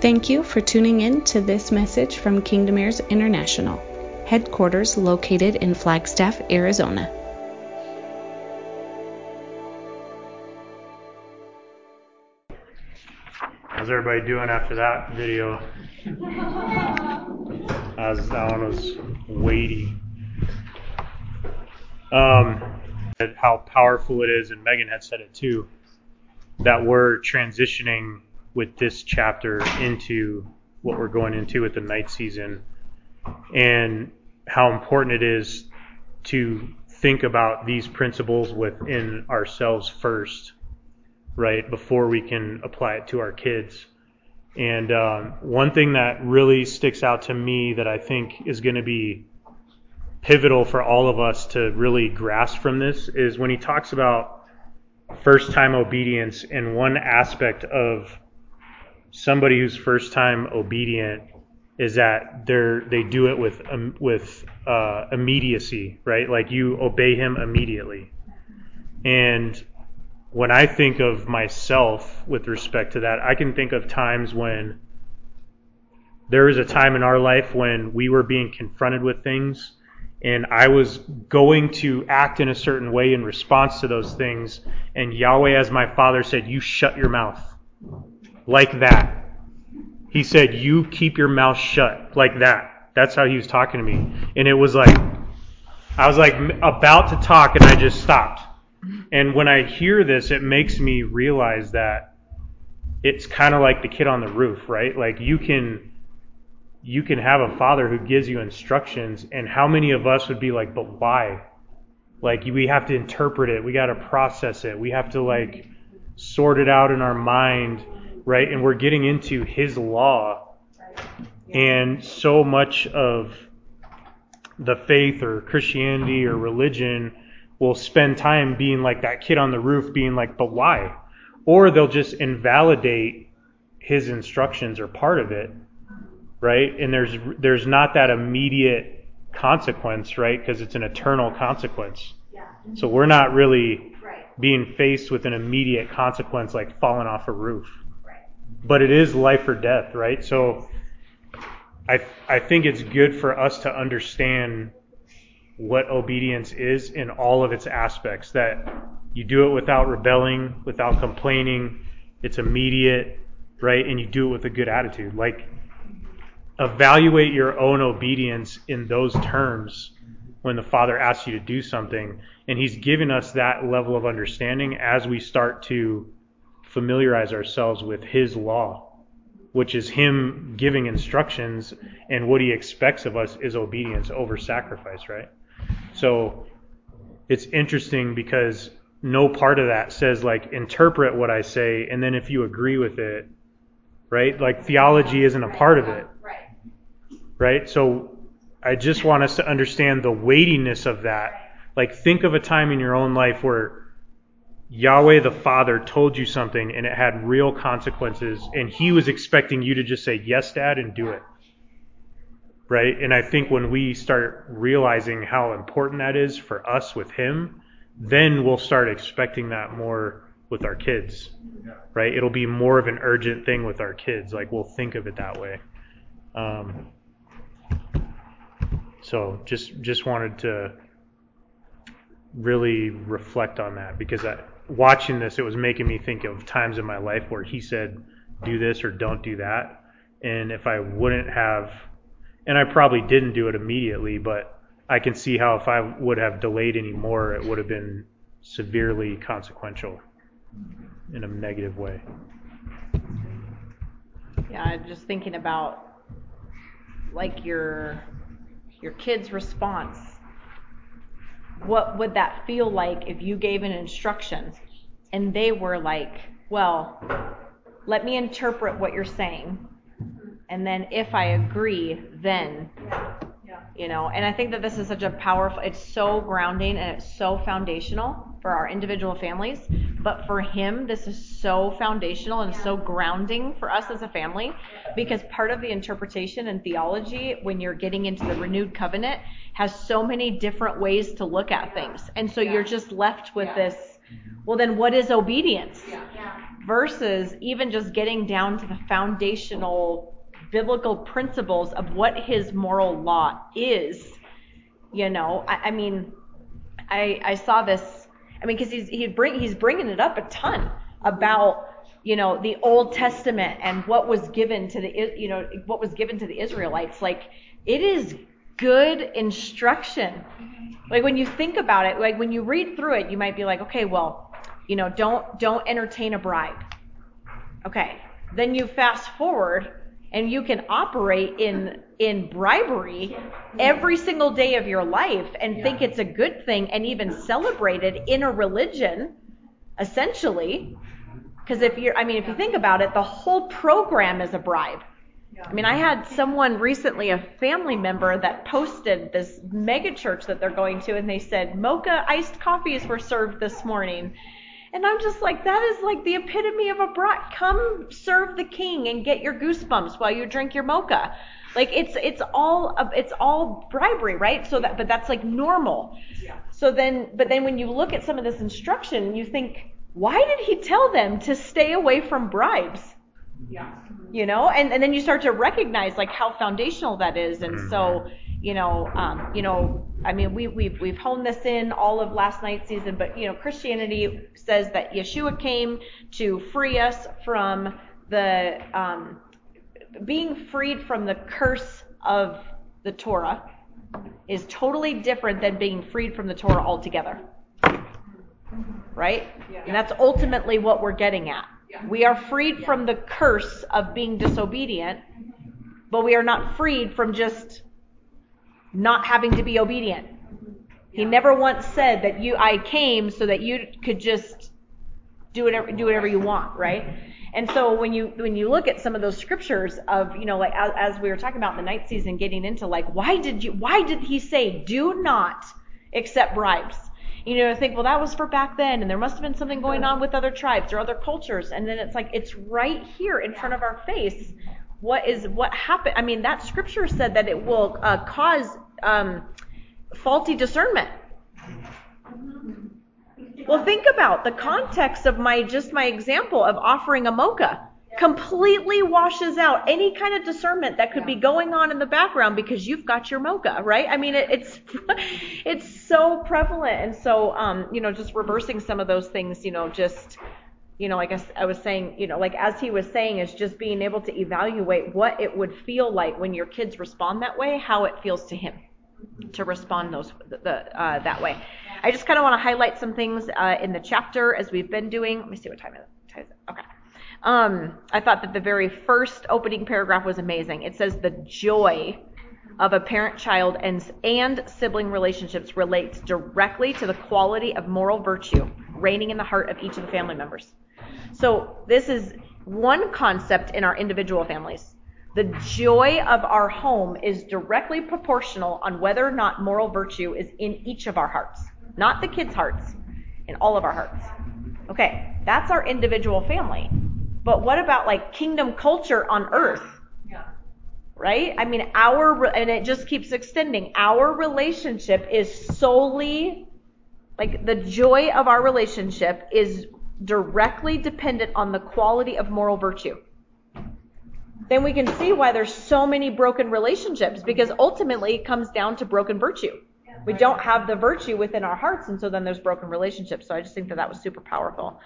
Thank you for tuning in to this message from Kingdom Heirs International, headquarters located in Flagstaff, Arizona. How's everybody doing after that video? As that one was weighty. Um, how powerful it is, and Megan had said it too, that we're transitioning with this chapter into what we're going into with the night season, and how important it is to think about these principles within ourselves first right, before we can apply it to our kids. And um, one thing that really sticks out to me that I think is going to be pivotal for all of us to really grasp from this is when he talks about first time obedience and one aspect of somebody who's first time obedient is that they're they do it with um, with uh, immediacy, right? Like you obey him immediately. And when I think of myself with respect to that, I can think of times when there was a time in our life when we were being confronted with things and I was going to act in a certain way in response to those things. And Yahweh, as my father said, you shut your mouth. Like that. He said, you keep your mouth shut. Like that. That's how he was talking to me. And it was like, I was like about to talk and I just stopped. And when I hear this, it makes me realize that it's kind of like the kid on the roof, right? Like you can you can have a father who gives you instructions and how many of us would be like, "But why?" Like we have to interpret it, we got to process it. We have to like sort it out in our mind, right? And we're getting into his law. And so much of the faith or Christianity or religion will spend time being like that kid on the roof, being like, but why? Or they'll just invalidate his instructions or part of it, right? And there's there's not that immediate consequence, right? Because it's an eternal consequence. So we're not really being faced with an immediate consequence like falling off a roof. But it is life or death, right? So I I think it's good for us to understand what obedience is in all of its aspects. That you do it without rebelling, without complaining. It's immediate, right? And you do it with a good attitude. Like, evaluate your own obedience in those terms when the Father asks you to do something. And He's given us that level of understanding as we start to familiarize ourselves with His law, which is Him giving instructions, and what He expects of us is obedience over sacrifice, right? So it's interesting because no part of that says like interpret what I say and then if you agree with it, right? Like theology isn't a part of it. Right? So I just want us to understand the weightiness of that. Like think of a time in your own life where Yahweh the Father told you something and it had real consequences and he was expecting you to just say yes dad and do it right? And I think when we start realizing how important that is for us with Him, then we'll start expecting that more with our kids, right? It'll be more of an urgent thing with our kids. Like we'll think of it that way. Um, so just just wanted to really reflect on that because I, watching this, it was making me think of times in my life where He said, "Do this or don't do that," and if I wouldn't have and I probably didn't do it immediately, but I can see how if I would have delayed any more, it would have been severely consequential in a negative way. Yeah, just thinking about like your your kid's response. What would that feel like if you gave an instruction and they were like, "Well, let me interpret what you're saying. And then if I agree, then you know and i think that this is such a powerful it's so grounding and it's so foundational for our individual families but for him this is so foundational and so grounding for us as a family because part of the interpretation and theology when you're getting into the renewed covenant has so many different ways to look at things. And so you're just left with this well then what is obedience? Versus even just getting down to the foundational biblical principles of what his moral law is. You know, I, I mean, I I saw this. I mean, because he's he bring he's bringing it up a ton about you know the Old Testament and what was given to the you know what was given to the Israelites. Like it is good instruction. Like when you think about it, like when you read through it, you might be like, okay, well, you know, don't don't entertain a bribe. Okay. Then you fast forward and you can operate in in bribery every single day of your life and yeah. think it's a good thing and even celebrate it in a religion essentially because if you're i mean if you think about it the whole program is a bribe I mean, I had someone recently, a family member, that posted this mega church that they're going to, and they said mocha iced coffees were served this morning. And I'm just like, that is like the epitome of a brat. Come serve the king and get your goosebumps while you drink your mocha. Like it's it's all it's all bribery, right? So that but that's like normal. Yeah. So then, but then when you look at some of this instruction, you think, why did he tell them to stay away from bribes? Yeah. You know, and, and then you start to recognize like how foundational that is. And so, you know, um, you know, I mean, we, we've, we've honed this in all of last night's season, but you know, Christianity says that Yeshua came to free us from the, um, being freed from the curse of the Torah is totally different than being freed from the Torah altogether. Right? Yeah. And that's ultimately what we're getting at. We are freed from the curse of being disobedient, but we are not freed from just not having to be obedient. He never once said that you I came so that you could just do whatever do whatever you want, right? And so when you when you look at some of those scriptures of you know like as, as we were talking about in the night season, getting into like why did you why did he say do not accept bribes? you know, think, well, that was for back then, and there must have been something going on with other tribes or other cultures, and then it's like it's right here in front of our face. What is what happened? I mean, that scripture said that it will uh, cause um, faulty discernment. Well, think about the context of my just my example of offering a mocha. Completely washes out any kind of discernment that could be going on in the background because you've got your mocha, right? I mean, it, it's it's so prevalent, and so um, you know, just reversing some of those things, you know, just you know, like I, I was saying, you know, like as he was saying, is just being able to evaluate what it would feel like when your kids respond that way, how it feels to him to respond those the uh, that way. I just kind of want to highlight some things uh, in the chapter as we've been doing. Let me see what time it is. Okay. Um, I thought that the very first opening paragraph was amazing. It says the joy of a parent-child and, and sibling relationships relates directly to the quality of moral virtue reigning in the heart of each of the family members. So this is one concept in our individual families. The joy of our home is directly proportional on whether or not moral virtue is in each of our hearts, not the kids' hearts, in all of our hearts. Okay, that's our individual family. But what about like kingdom culture on earth? Yeah. Right? I mean, our, and it just keeps extending. Our relationship is solely, like, the joy of our relationship is directly dependent on the quality of moral virtue. Then we can see why there's so many broken relationships because ultimately it comes down to broken virtue. We don't have the virtue within our hearts, and so then there's broken relationships. So I just think that that was super powerful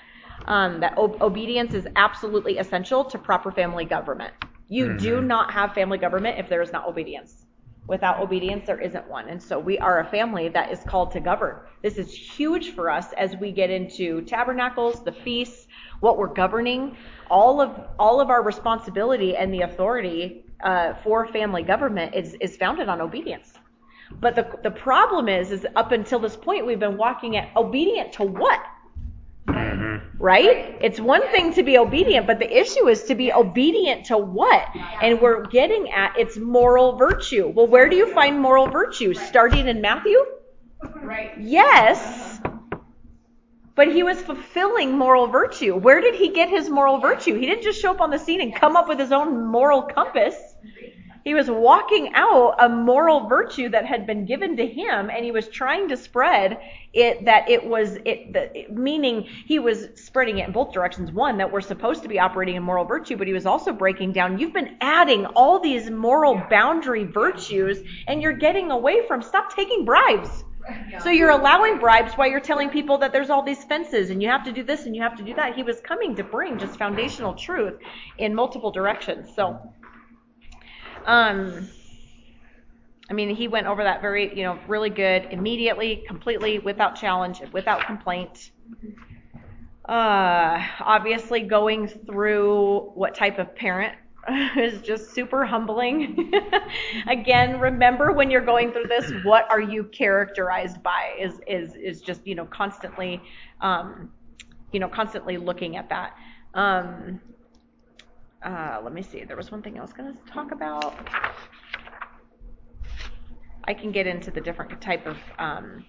um, that obedience is absolutely essential to proper family government. You mm-hmm. do not have family government if there is not obedience. Without obedience, there isn't one. And so we are a family that is called to govern. This is huge for us as we get into tabernacles, the feasts, what we're governing. All of all of our responsibility and the authority uh, for family government is is founded on obedience. But the the problem is, is up until this point we've been walking at obedient to what? Mm-hmm. Right? It's one thing to be obedient, but the issue is to be obedient to what? And we're getting at its moral virtue. Well, where do you find moral virtue? Starting in Matthew? Right. Yes. But he was fulfilling moral virtue. Where did he get his moral virtue? He didn't just show up on the scene and come up with his own moral compass. He was walking out a moral virtue that had been given to him, and he was trying to spread it that it was it, the, meaning he was spreading it in both directions. One that we're supposed to be operating in moral virtue, but he was also breaking down. You've been adding all these moral boundary virtues, and you're getting away from. Stop taking bribes. So you're allowing bribes while you're telling people that there's all these fences and you have to do this and you have to do that. He was coming to bring just foundational truth in multiple directions. So, um, I mean, he went over that very, you know, really good, immediately, completely, without challenge, without complaint. Uh, obviously, going through what type of parent is just super humbling. Again, remember when you're going through this, what are you characterized by? Is is is just you know constantly, um, you know, constantly looking at that. Um, uh, let me see. There was one thing I was going to talk about. I can get into the different type of um,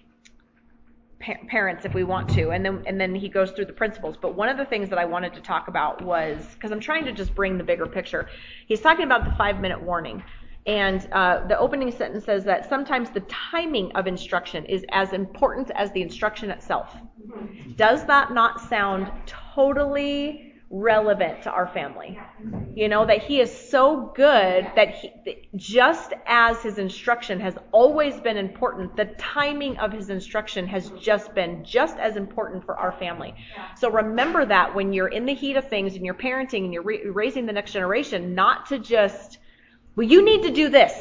pa- parents if we want to, and then and then he goes through the principles. But one of the things that I wanted to talk about was because I'm trying to just bring the bigger picture. He's talking about the five minute warning. And uh, the opening sentence says that sometimes the timing of instruction is as important as the instruction itself. Does that not sound totally relevant to our family. You know, that he is so good that he, just as his instruction has always been important, the timing of his instruction has just been just as important for our family. So remember that when you're in the heat of things and you're parenting and you're re- raising the next generation, not to just, well, you need to do this.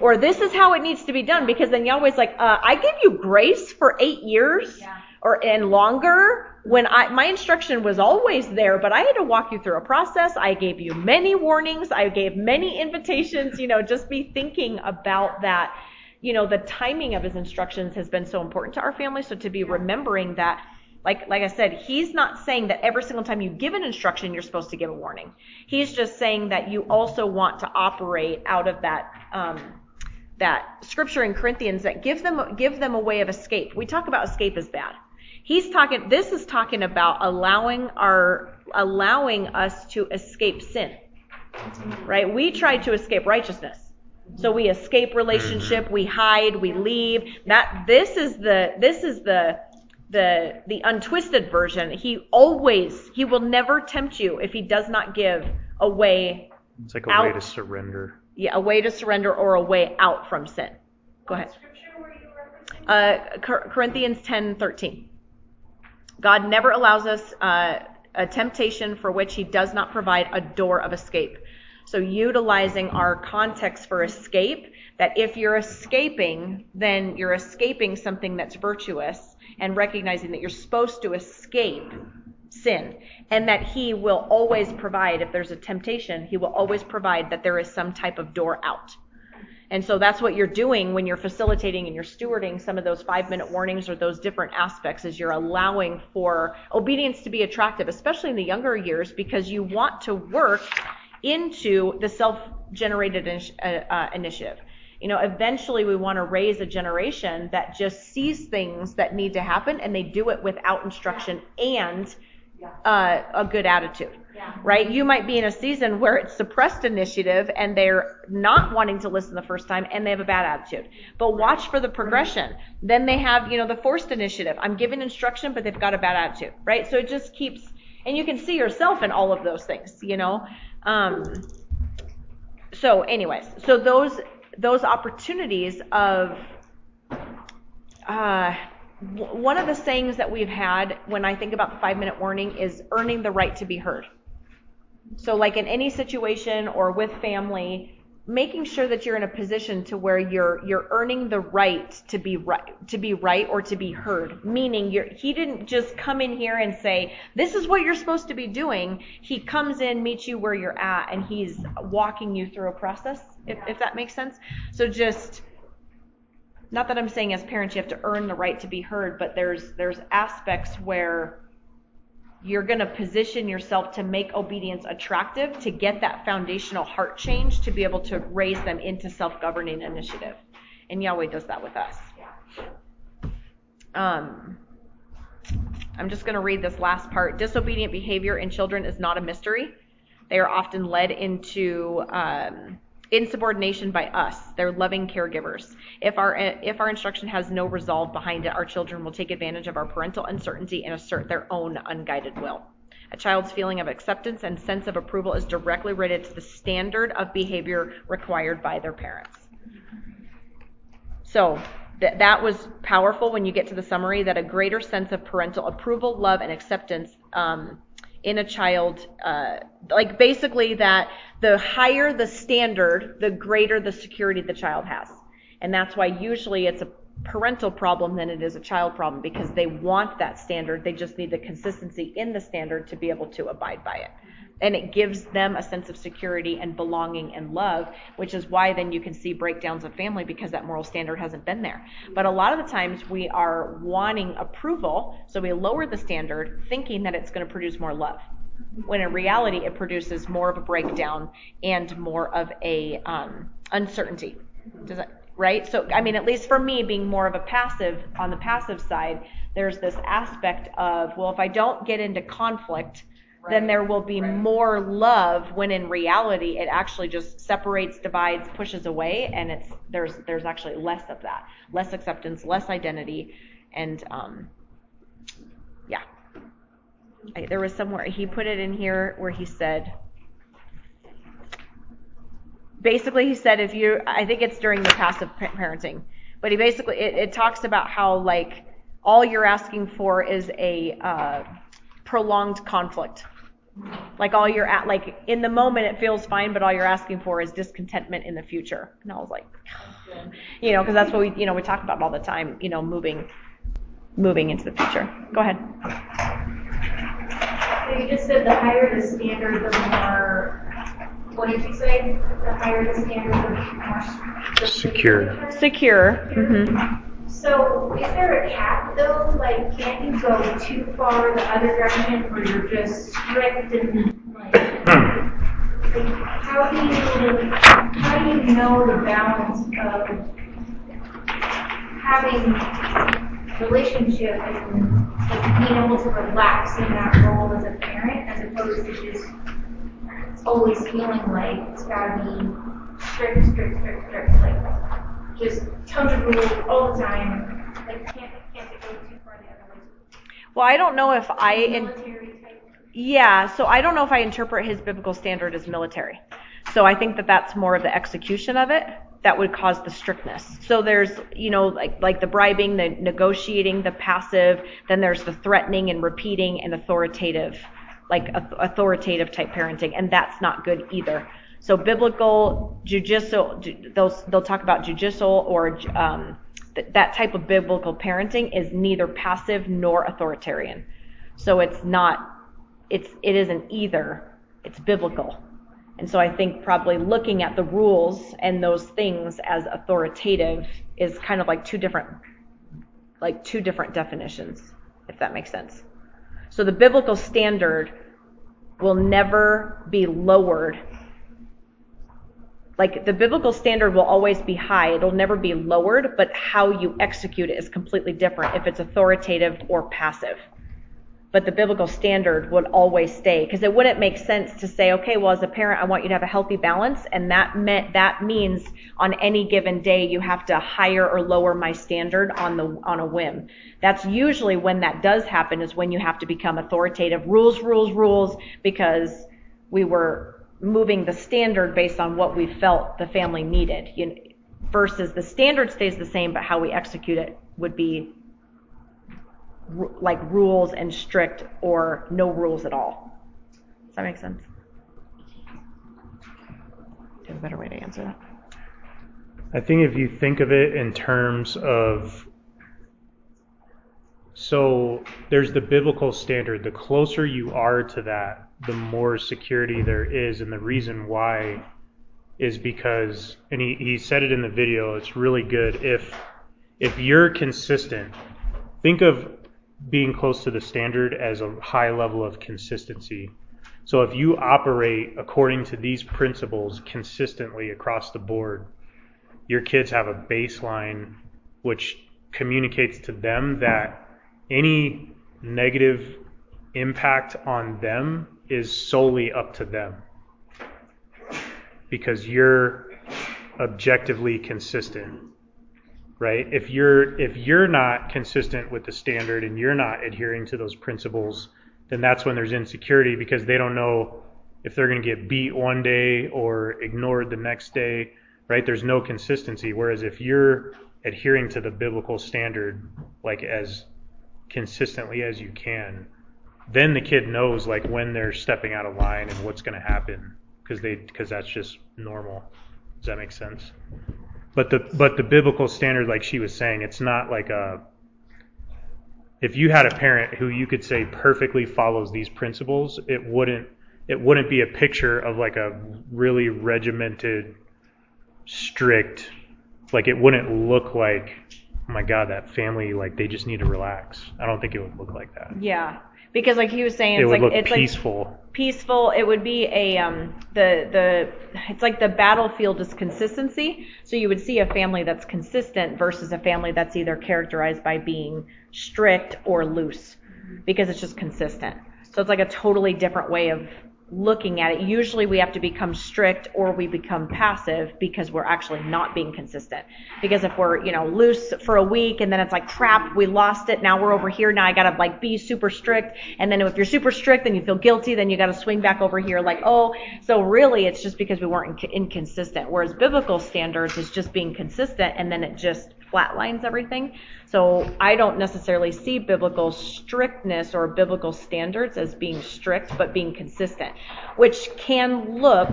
Or this is how it needs to be done because then Yahweh's like, uh, I give you grace for eight years or and longer when I my instruction was always there, but I had to walk you through a process. I gave you many warnings. I gave many invitations. You know, just be thinking about that. You know, the timing of his instructions has been so important to our family. So to be remembering that, like like I said, he's not saying that every single time you give an instruction, you're supposed to give a warning. He's just saying that you also want to operate out of that. Um, that scripture in Corinthians that give them give them a way of escape. We talk about escape as bad He's talking, this is talking about allowing our, allowing us to escape sin. Right? We try to escape righteousness. So we escape relationship, we hide, we leave. That, this is the, this is the, the, the untwisted version. He always, he will never tempt you if he does not give a way It's like a out. way to surrender. Yeah, a way to surrender or a way out from sin. Go ahead. Uh, Corinthians 10, 13. God never allows us uh, a temptation for which he does not provide a door of escape. So utilizing our context for escape, that if you're escaping, then you're escaping something that's virtuous and recognizing that you're supposed to escape sin and that he will always provide if there's a temptation, he will always provide that there is some type of door out. And so that's what you're doing when you're facilitating and you're stewarding some of those five minute warnings or those different aspects is you're allowing for obedience to be attractive, especially in the younger years, because you want to work into the self generated uh, uh, initiative. You know, eventually we want to raise a generation that just sees things that need to happen and they do it without instruction and uh, a good attitude right? You might be in a season where it's suppressed initiative and they're not wanting to listen the first time and they have a bad attitude. But watch for the progression. Then they have, you know, the forced initiative. I'm giving instruction, but they've got a bad attitude, right? So it just keeps, and you can see yourself in all of those things, you know? Um, so anyways, so those, those opportunities of, uh, one of the sayings that we've had when I think about the five minute warning is earning the right to be heard. So like in any situation or with family, making sure that you're in a position to where you're you're earning the right to be right to be right or to be heard. Meaning you're he didn't just come in here and say this is what you're supposed to be doing. He comes in meets you where you're at and he's walking you through a process if, if that makes sense. So just not that i'm saying as parents you have to earn the right to be heard but there's there's aspects where you're going to position yourself to make obedience attractive to get that foundational heart change to be able to raise them into self-governing initiative. And Yahweh does that with us. Um, I'm just going to read this last part. Disobedient behavior in children is not a mystery. They are often led into um, insubordination by us. They're loving caregivers. If our if our instruction has no resolve behind it, our children will take advantage of our parental uncertainty and assert their own unguided will. A child's feeling of acceptance and sense of approval is directly related to the standard of behavior required by their parents. So th- that was powerful when you get to the summary that a greater sense of parental approval, love, and acceptance um, in a child, uh, like basically that the higher the standard, the greater the security the child has. And that's why usually it's a parental problem than it is a child problem because they want that standard. They just need the consistency in the standard to be able to abide by it. And it gives them a sense of security and belonging and love, which is why then you can see breakdowns of family because that moral standard hasn't been there. But a lot of the times we are wanting approval, so we lower the standard thinking that it's going to produce more love. When in reality, it produces more of a breakdown and more of a um, uncertainty. Does that right? So, I mean, at least for me, being more of a passive, on the passive side, there's this aspect of, well, if I don't get into conflict. Then there will be right. more love when in reality it actually just separates, divides, pushes away, and it's there's there's actually less of that, less acceptance, less identity, and um, yeah. I, there was somewhere he put it in here where he said basically he said if you I think it's during the passive parenting, but he basically it, it talks about how like all you're asking for is a uh, prolonged conflict. Like all you're at like in the moment it feels fine, but all you're asking for is discontentment in the future. And I was like, you know, because that's what we you know we talk about all the time. You know, moving moving into the future. Go ahead. So you just said the higher the standard, the more what did you say? The higher the standard, the more secure. Secure. Mm-hmm. So, is there a cap though? Like, can't you go too far the other direction where you're just strict and like, hmm. like how do you how do you know the balance of having relationship and like, being able to relax in that role as a parent as opposed to just always feeling like it's got to be strict, strict, strict, strict, like just tons of rules all the time. Like can't can't go too far the other way. Well, I don't know if I in, yeah, so I don't know if I interpret his biblical standard as military. So I think that that's more of the execution of it that would cause the strictness. So there's, you know, like like the bribing, the negotiating, the passive, then there's the threatening and repeating and authoritative like authoritative type parenting, and that's not good either. So biblical judicial, they'll they'll talk about judicial or um, th- that type of biblical parenting is neither passive nor authoritarian. So it's not, it's it isn't either. It's biblical. And so I think probably looking at the rules and those things as authoritative is kind of like two different like two different definitions, if that makes sense. So the biblical standard will never be lowered. Like the biblical standard will always be high, it'll never be lowered, but how you execute it is completely different if it's authoritative or passive. But the biblical standard would always stay because it wouldn't make sense to say, okay, well, as a parent, I want you to have a healthy balance, and that meant that means on any given day you have to higher or lower my standard on the on a whim. That's usually when that does happen is when you have to become authoritative, rules, rules, rules, because we were moving the standard based on what we felt the family needed. You know, versus the standard stays the same, but how we execute it would be like rules and strict or no rules at all. Does that make sense? Do you have a better way to answer that? I think if you think of it in terms of so there's the biblical standard. The closer you are to that, the more security there is. And the reason why is because, and he, he said it in the video, it's really good. If, if you're consistent, think of being close to the standard as a high level of consistency. So if you operate according to these principles consistently across the board, your kids have a baseline which communicates to them that any negative impact on them is solely up to them. Because you're objectively consistent, right? If you're if you're not consistent with the standard and you're not adhering to those principles, then that's when there's insecurity because they don't know if they're going to get beat one day or ignored the next day, right? There's no consistency. Whereas if you're adhering to the biblical standard like as consistently as you can, then the kid knows like when they're stepping out of line and what's going to happen because they because that's just normal. Does that make sense? But the but the biblical standard, like she was saying, it's not like a. If you had a parent who you could say perfectly follows these principles, it wouldn't it wouldn't be a picture of like a really regimented, strict, like it wouldn't look like, oh my god, that family like they just need to relax. I don't think it would look like that. Yeah, because like he was saying, It it's would like look it's peaceful. like peaceful. It would be a um the the it's like the battlefield is consistency. So you would see a family that's consistent versus a family that's either characterized by being strict or loose, because it's just consistent. So it's like a totally different way of looking at it. Usually we have to become strict or we become passive because we're actually not being consistent. Because if we're, you know, loose for a week and then it's like crap, we lost it. Now we're over here. Now I gotta like be super strict. And then if you're super strict, then you feel guilty. Then you gotta swing back over here like, oh, so really it's just because we weren't inc- inconsistent. Whereas biblical standards is just being consistent and then it just flatlines everything. So I don't necessarily see biblical strictness or biblical standards as being strict, but being consistent, which can look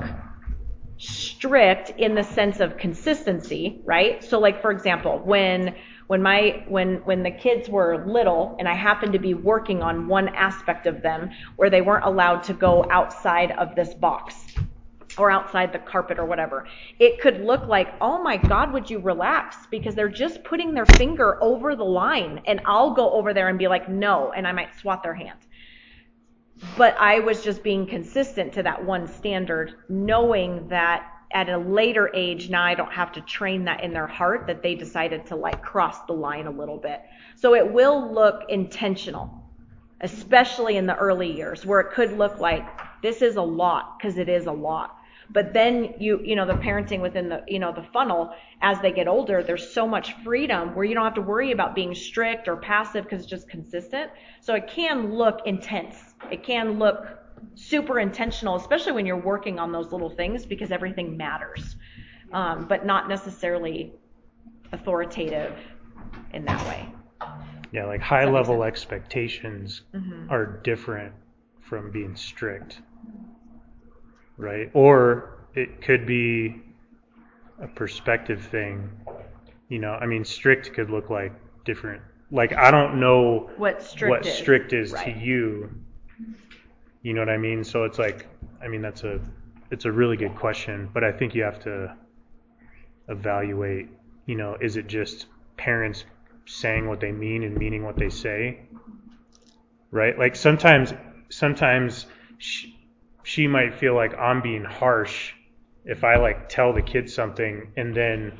strict in the sense of consistency, right? So like for example, when when my when when the kids were little and I happened to be working on one aspect of them where they weren't allowed to go outside of this box or outside the carpet or whatever. It could look like, oh my God, would you relax? Because they're just putting their finger over the line. And I'll go over there and be like, no. And I might swat their hand. But I was just being consistent to that one standard, knowing that at a later age, now I don't have to train that in their heart that they decided to like cross the line a little bit. So it will look intentional, especially in the early years where it could look like this is a lot because it is a lot but then you you know the parenting within the you know the funnel as they get older there's so much freedom where you don't have to worry about being strict or passive because it's just consistent. So it can look intense. It can look super intentional especially when you're working on those little things because everything matters. Um, but not necessarily authoritative in that way. Yeah, like high level expectations Mhm. are different from being strict, right? Or it could be a perspective thing. You know, I mean, strict could look like different. Like I don't know what strict what is strict is to right. you. You know what I mean? So it's like, I mean, that's a, it's a really good question, but I think you have to evaluate. You know, is it just parents saying what they mean and meaning what they say? Right? Like sometimes, sometimes she, she might feel like I'm being harsh if I like tell the kid something and then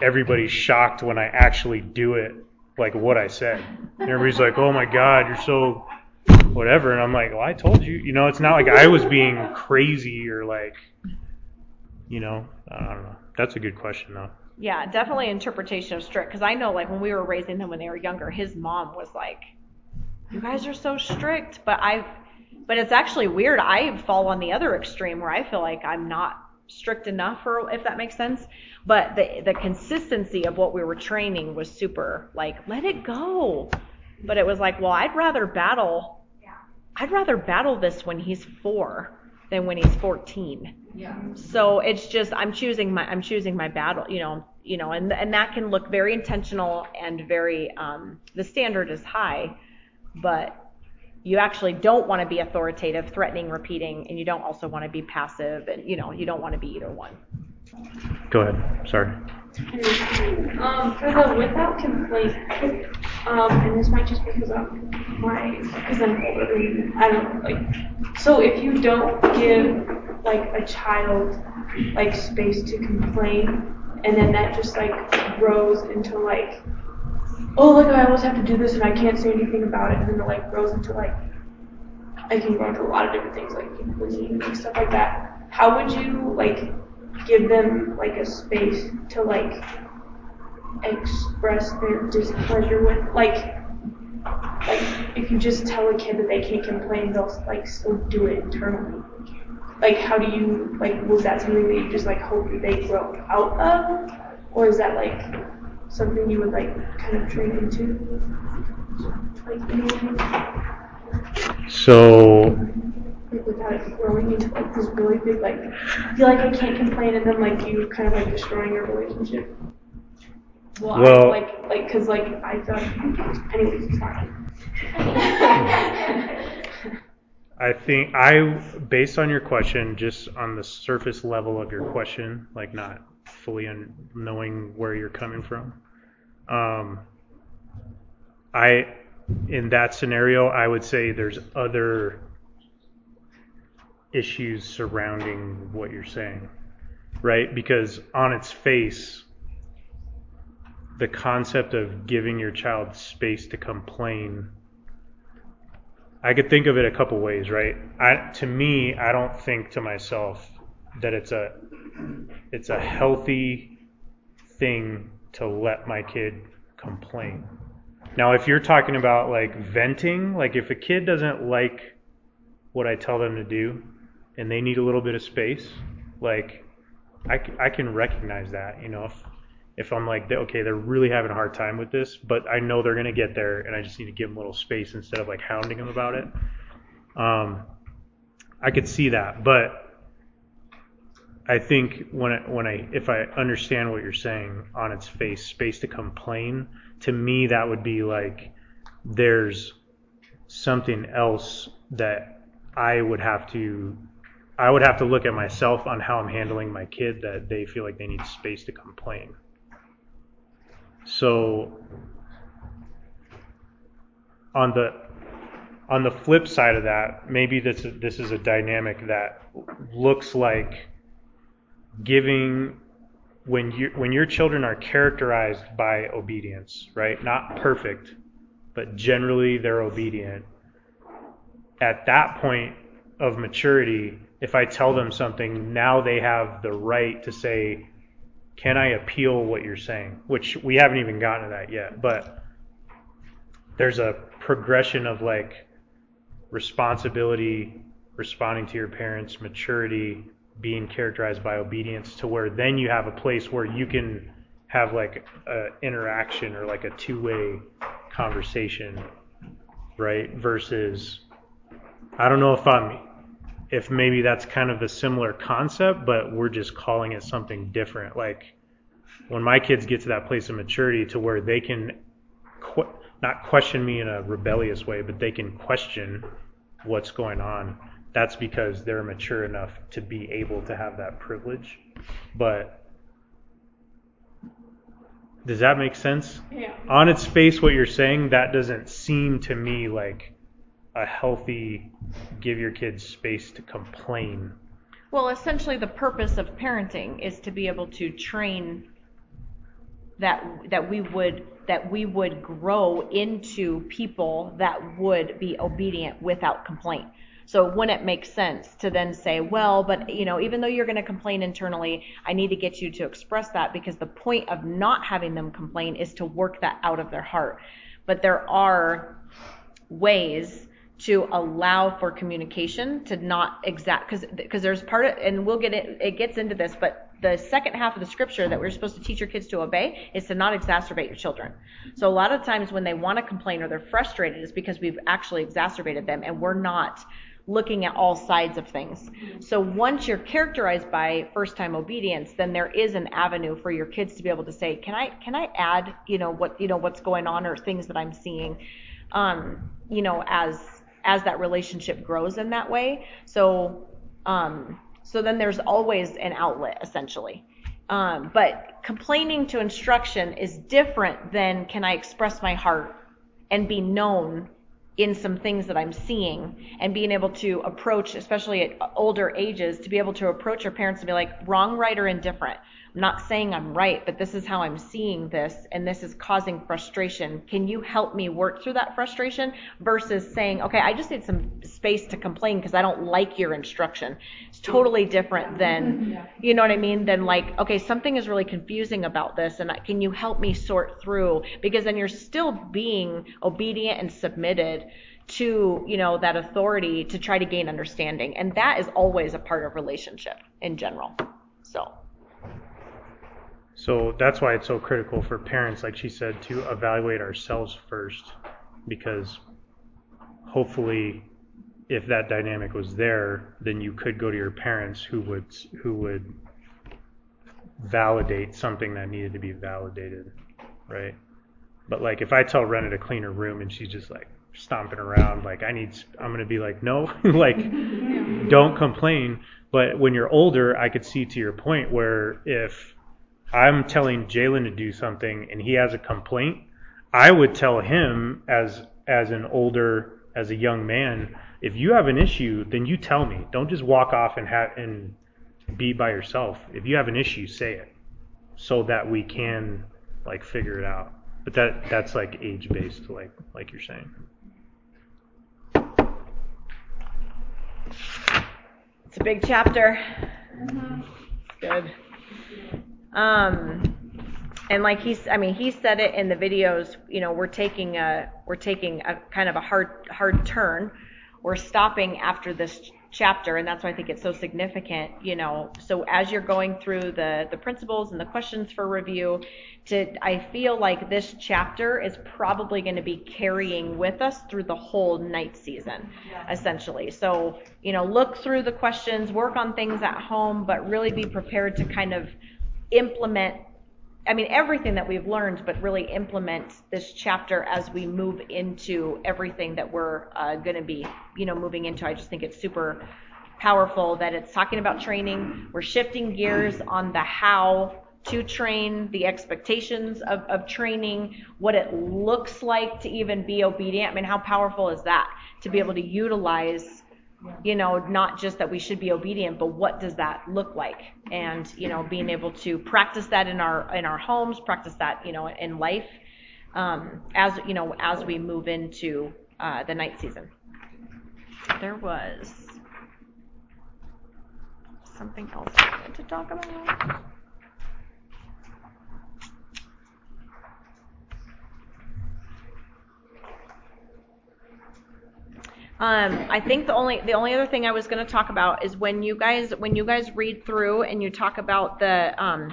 everybody's shocked when I actually do it, like what I said. And everybody's like, "Oh my God, you're so whatever," and I'm like, "Well, I told you." You know, it's not like I was being crazy or like, you know, I don't know. That's a good question though. Yeah, definitely interpretation of strict. Because I know, like, when we were raising them when they were younger, his mom was like, "You guys are so strict." But I've, but it's actually weird. I fall on the other extreme where I feel like I'm not strict enough, or if that makes sense. But the the consistency of what we were training was super. Like, let it go. But it was like, well, I'd rather battle. yeah. I'd rather battle this when he's four than when he's 14. Yeah. So it's just I'm choosing my I'm choosing my battle, you know, you know, and and that can look very intentional and very um, the standard is high, but you actually don't want to be authoritative, threatening, repeating, and you don't also want to be passive, and you know you don't want to be either one. Go ahead. Sorry. Um, for the without complaint, um, and this might just be because I'm my because I'm older and I don't like. So if you don't give like a child like space to complain, and then that just like grows into like, oh look, I always have to do this and I can't say anything about it, and then it like grows into like, I can go into a lot of different things like bullying and stuff like that. How would you like give them like a space to like express their displeasure with like like if you just tell a kid that they can't complain they'll like still do it internally? Like how do you like was that something that you just like hope that they grow out of? Or is that like something you would like kind of train into like in a So like without it growing into like this really big like I feel like I can't complain and then like you kind of like destroying your relationship. Well, Well- I, like like because like I thought anyways it's fine. I think I, based on your question, just on the surface level of your question, like not fully knowing where you're coming from, um, I, in that scenario, I would say there's other issues surrounding what you're saying, right? Because on its face, the concept of giving your child space to complain I could think of it a couple ways, right? I, to me, I don't think to myself that it's a it's a healthy thing to let my kid complain. Now, if you're talking about like venting, like if a kid doesn't like what I tell them to do and they need a little bit of space, like I, I can recognize that, you know, if if I'm like, okay, they're really having a hard time with this, but I know they're gonna get there, and I just need to give them a little space instead of like hounding them about it. Um, I could see that, but I think when I, when I if I understand what you're saying on its face, space to complain, to me that would be like there's something else that I would have to I would have to look at myself on how I'm handling my kid that they feel like they need space to complain. So on the on the flip side of that, maybe this this is a dynamic that looks like giving when you when your children are characterized by obedience, right? Not perfect, but generally they're obedient. At that point of maturity, if I tell them something, now they have the right to say, "Can I appeal what you're saying?" Which we haven't even gotten to that yet, but there's a progression of like responsibility, responding to your parents, maturity, being characterized by obedience to where then you have a place where you can have like a interaction or like a two-way conversation, right? Versus I don't know if I'm if maybe that's kind of a similar concept, but we're just calling it something different. Like when my kids get to that place of maturity to where they can qu- not question me in a rebellious way, but they can question what's going on. That's because they're mature enough to be able to have that privilege. But does that make sense? Yeah. On its face, what you're saying, that doesn't seem to me like a healthy give your kids space to complain. Well, essentially, the purpose of parenting is to be able to train that that we would that we would grow into people that would be obedient without complaint. So wouldn't it make sense to then say, well, but you know, even though you're going to complain internally, I need to get you to express that because the point of not having them complain is to work that out of their heart. But there are ways to allow for communication to not exact because because there's part of and we'll get it it gets into this but the second half of the scripture that we're supposed to teach your kids to obey is to not exacerbate your children so a lot of times when they want to complain or they're frustrated is because we've actually exacerbated them and we're not looking at all sides of things so once you're characterized by first time obedience then there is an avenue for your kids to be able to say can i can i add you know what you know what's going on or things that i'm seeing um you know as as that relationship grows in that way. So, um, so then there's always an outlet essentially. Um, but complaining to instruction is different than can I express my heart and be known in some things that I'm seeing and being able to approach, especially at older ages, to be able to approach your parents and be like, wrong, right, or indifferent. I'm not saying I'm right, but this is how I'm seeing this, and this is causing frustration. Can you help me work through that frustration? Versus saying, okay, I just need some space to complain because I don't like your instruction. It's totally different than, you know what I mean? Than like, okay, something is really confusing about this, and can you help me sort through? Because then you're still being obedient and submitted to you know that authority to try to gain understanding. And that is always a part of relationship in general. So. So that's why it's so critical for parents, like she said, to evaluate ourselves first, because hopefully, if that dynamic was there, then you could go to your parents who would who would validate something that needed to be validated, right? But like if I tell Rena to clean her room and she's just like stomping around, like I need, I'm gonna be like, no, like don't complain. But when you're older, I could see to your point where if I'm telling Jalen to do something and he has a complaint, I would tell him as as an older, as a young man, if you have an issue, then you tell me. Don't just walk off and have and be by yourself. If you have an issue, say it, so that we can like figure it out. But that that's like age based, like like you're saying. It's a big chapter. It's good. Um, and like he's, I mean, he said it in the videos. You know, we're taking a, we're taking a kind of a hard, hard turn. We're stopping after this chapter, and that's why I think it's so significant. You know, so as you're going through the the principles and the questions for review, to I feel like this chapter is probably going to be carrying with us through the whole night season, essentially. So you know, look through the questions, work on things at home, but really be prepared to kind of implement I mean, everything that we've learned, but really implement this chapter as we move into everything that we're uh, going to be, you know, moving into. I just think it's super powerful that it's talking about training. We're shifting gears on the how to train, the expectations of, of training, what it looks like to even be obedient. I mean, how powerful is that to be able to utilize you know, not just that we should be obedient, but what does that look like? And you know, being able to practice that in our in our homes, practice that you know in life, um, as you know, as we move into uh, the night season. There was something else I wanted to talk about. Um, I think the only the only other thing I was going to talk about is when you guys when you guys read through and you talk about the um,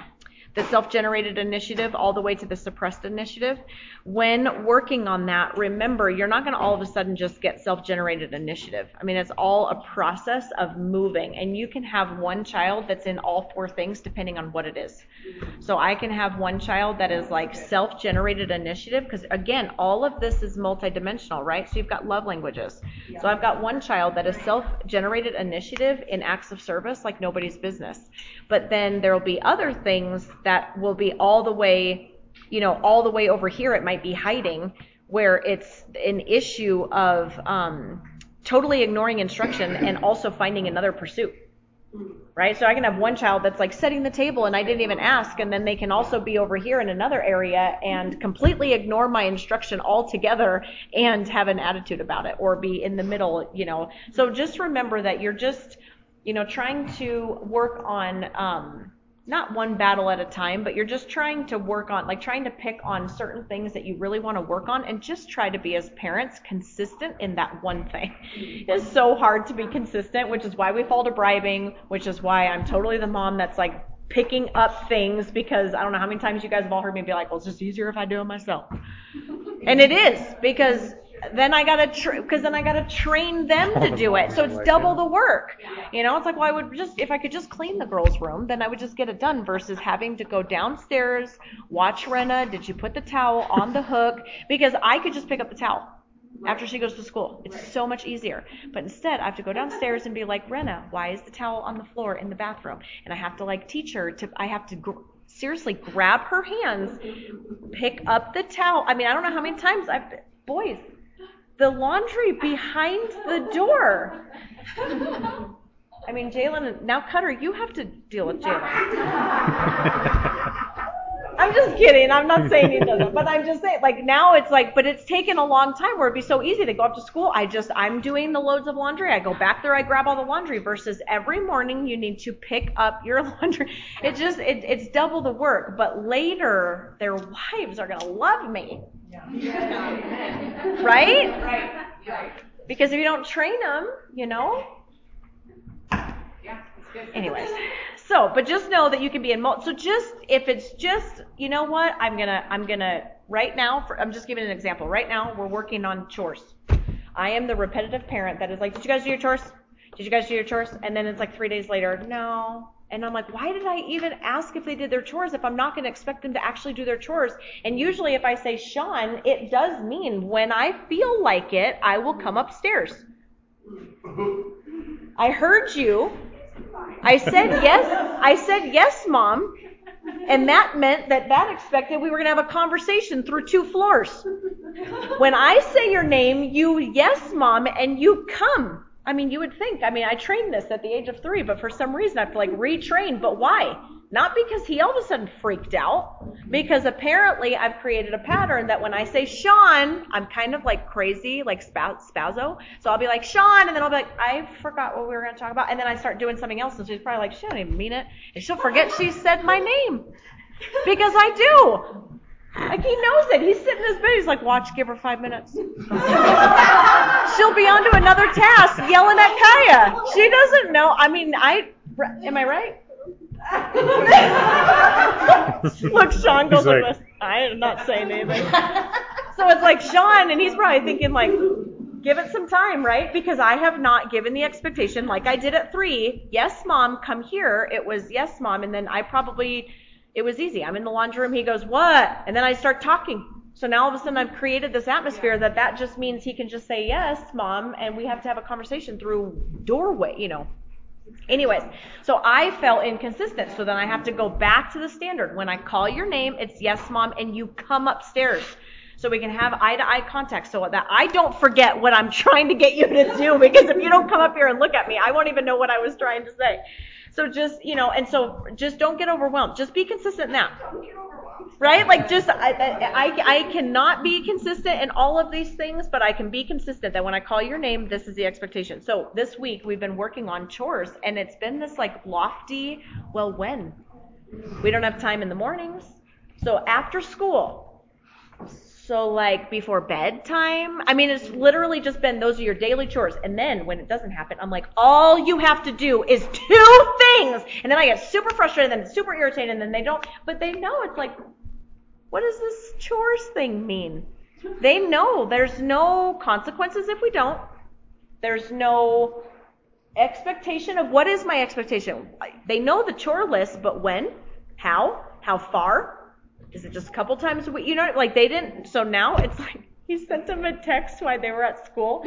the self-generated initiative all the way to the suppressed initiative. When working on that, remember you're not going to all of a sudden just get self-generated initiative. I mean, it's all a process of moving, and you can have one child that's in all four things depending on what it is. So I can have one child that is like self-generated initiative because again, all of this is multidimensional, right? So you've got love languages. So I've got one child that is self-generated initiative in acts of service like nobody's business. But then there will be other things that will be all the way, you know, all the way over here. It might be hiding where it's an issue of um, totally ignoring instruction and also finding another pursuit. Right? So I can have one child that's like setting the table and I didn't even ask, and then they can also be over here in another area and completely ignore my instruction altogether and have an attitude about it or be in the middle, you know. So just remember that you're just, you know, trying to work on um, not one battle at a time, but you're just trying to work on, like trying to pick on certain things that you really want to work on and just try to be as parents consistent in that one thing. It's so hard to be consistent, which is why we fall to bribing, which is why I'm totally the mom that's like picking up things because I don't know how many times you guys have all heard me be like, well, it's just easier if I do it myself. And it is because then I gotta because then I gotta train them to do it. So oh it's double the work. You know, it's like well, I would just if I could just clean the girls' room, then I would just get it done versus having to go downstairs, watch Rena. Did you put the towel on the hook? Because I could just pick up the towel after she goes to school. It's so much easier. But instead, I have to go downstairs and be like, Rena, why is the towel on the floor in the bathroom? And I have to like teach her to. I have to. Gr- seriously grab her hands, pick up the towel. I mean, I don't know how many times I've boys, the laundry behind the door. I mean, Jalen, now Cutter, you have to deal with Jalen. I'm just kidding. I'm not saying he doesn't, but I'm just saying, like now it's like, but it's taken a long time where it'd be so easy to go up to school. I just, I'm doing the loads of laundry. I go back there, I grab all the laundry versus every morning you need to pick up your laundry. It just, it, it's double the work. But later, their wives are gonna love me, right? Right. Because if you don't train them, you know. Anyways, so but just know that you can be in mul- so just if it's just you know what I'm gonna I'm gonna right now for, I'm just giving an example right now we're working on chores. I am the repetitive parent that is like, did you guys do your chores? Did you guys do your chores? And then it's like three days later, no. And I'm like, why did I even ask if they did their chores if I'm not going to expect them to actually do their chores? And usually if I say Sean, it does mean when I feel like it, I will come upstairs. I heard you. I said yes. I said yes, mom. And that meant that that expected we were going to have a conversation through two floors. When I say your name, you yes, mom, and you come. I mean, you would think. I mean, I trained this at the age of three, but for some reason I have to like retrain. But why? Not because he all of a sudden freaked out, because apparently I've created a pattern that when I say Sean, I'm kind of like crazy, like spazzo. So I'll be like Sean, and then I'll be like, I forgot what we were going to talk about, and then I start doing something else, and she's probably like, she don't even mean it, and she'll forget she said my name, because I do. Like he knows it. He's sitting in his bed. He's like, watch, give her five minutes. She'll be on to another task, yelling at Kaya. She doesn't know. I mean, I am I right? Look, Sean goes He's like, like- this. I am not saying anything. So it's like Sean, and he's probably thinking like, give it some time, right? Because I have not given the expectation like I did at three. Yes, mom, come here. It was yes, mom, and then I probably, it was easy. I'm in the laundry room. He goes, what? And then I start talking. So now all of a sudden I've created this atmosphere that that just means he can just say yes, mom, and we have to have a conversation through doorway, you know, Anyways, so I felt inconsistent. So then I have to go back to the standard. When I call your name, it's yes, mom, and you come upstairs. So we can have eye to eye contact so that I don't forget what I'm trying to get you to do because if you don't come up here and look at me, I won't even know what I was trying to say. So just, you know, and so just don't get overwhelmed. Just be consistent now. Right? Like just, I, I, I cannot be consistent in all of these things, but I can be consistent that when I call your name, this is the expectation. So this week we've been working on chores and it's been this like lofty, well, when? We don't have time in the mornings. So after school, so like before bedtime, I mean, it's literally just been those are your daily chores. And then when it doesn't happen, I'm like, all you have to do is two things. And then I get super frustrated and super irritated and then they don't, but they know it's like, what does this chores thing mean? They know there's no consequences if we don't. There's no expectation of what is my expectation. They know the chore list, but when, how, how far, is it just a couple times a week? You know, like they didn't. So now it's like he sent them a text while they were at school,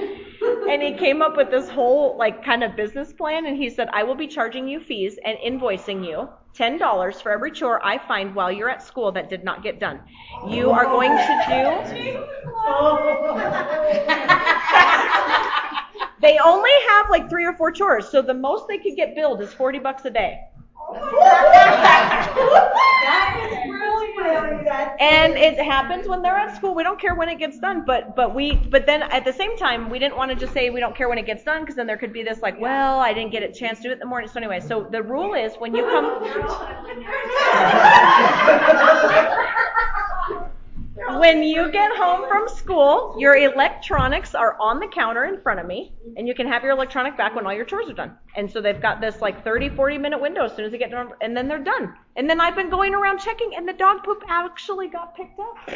and he came up with this whole like kind of business plan. And he said, I will be charging you fees and invoicing you ten dollars for every chore I find while you're at school that did not get done. You are going to do. They only have like three or four chores, so the most they could get billed is forty bucks a day. And it happens when they're at school. We don't care when it gets done, but but we but then at the same time we didn't want to just say we don't care when it gets done because then there could be this like, well, I didn't get a chance to do it in the morning. So anyway, so the rule is when you come when you get home from school, your electronics are on the counter in front of me, and you can have your electronic back when all your chores are done. And so they've got this like 30, 40 minute window as soon as they get done, and then they're done. And then I've been going around checking, and the dog poop actually got picked up.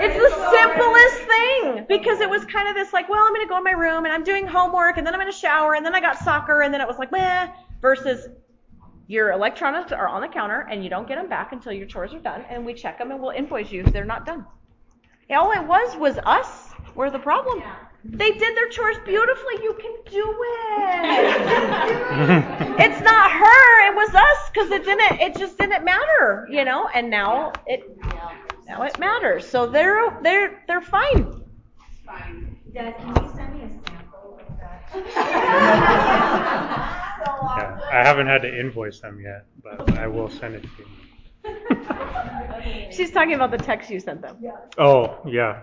it's the simplest thing because it was kind of this like, well, I'm going to go in my room and I'm doing homework, and then I'm going to shower, and then I got soccer, and then it was like, meh, versus your electronics are on the counter and you don't get them back until your chores are done and we check them and we'll invoice you if they're not done. All it was was us were the problem. They did their chores beautifully. You can do it. it's not her. It was us because it didn't. It just didn't matter, you know. And now it now it matters. So they're they're they're fine. Dad, can you send me a sample of that Yeah, I haven't had to invoice them yet, but I will send it to you. She's talking about the text you sent them. Oh, yeah.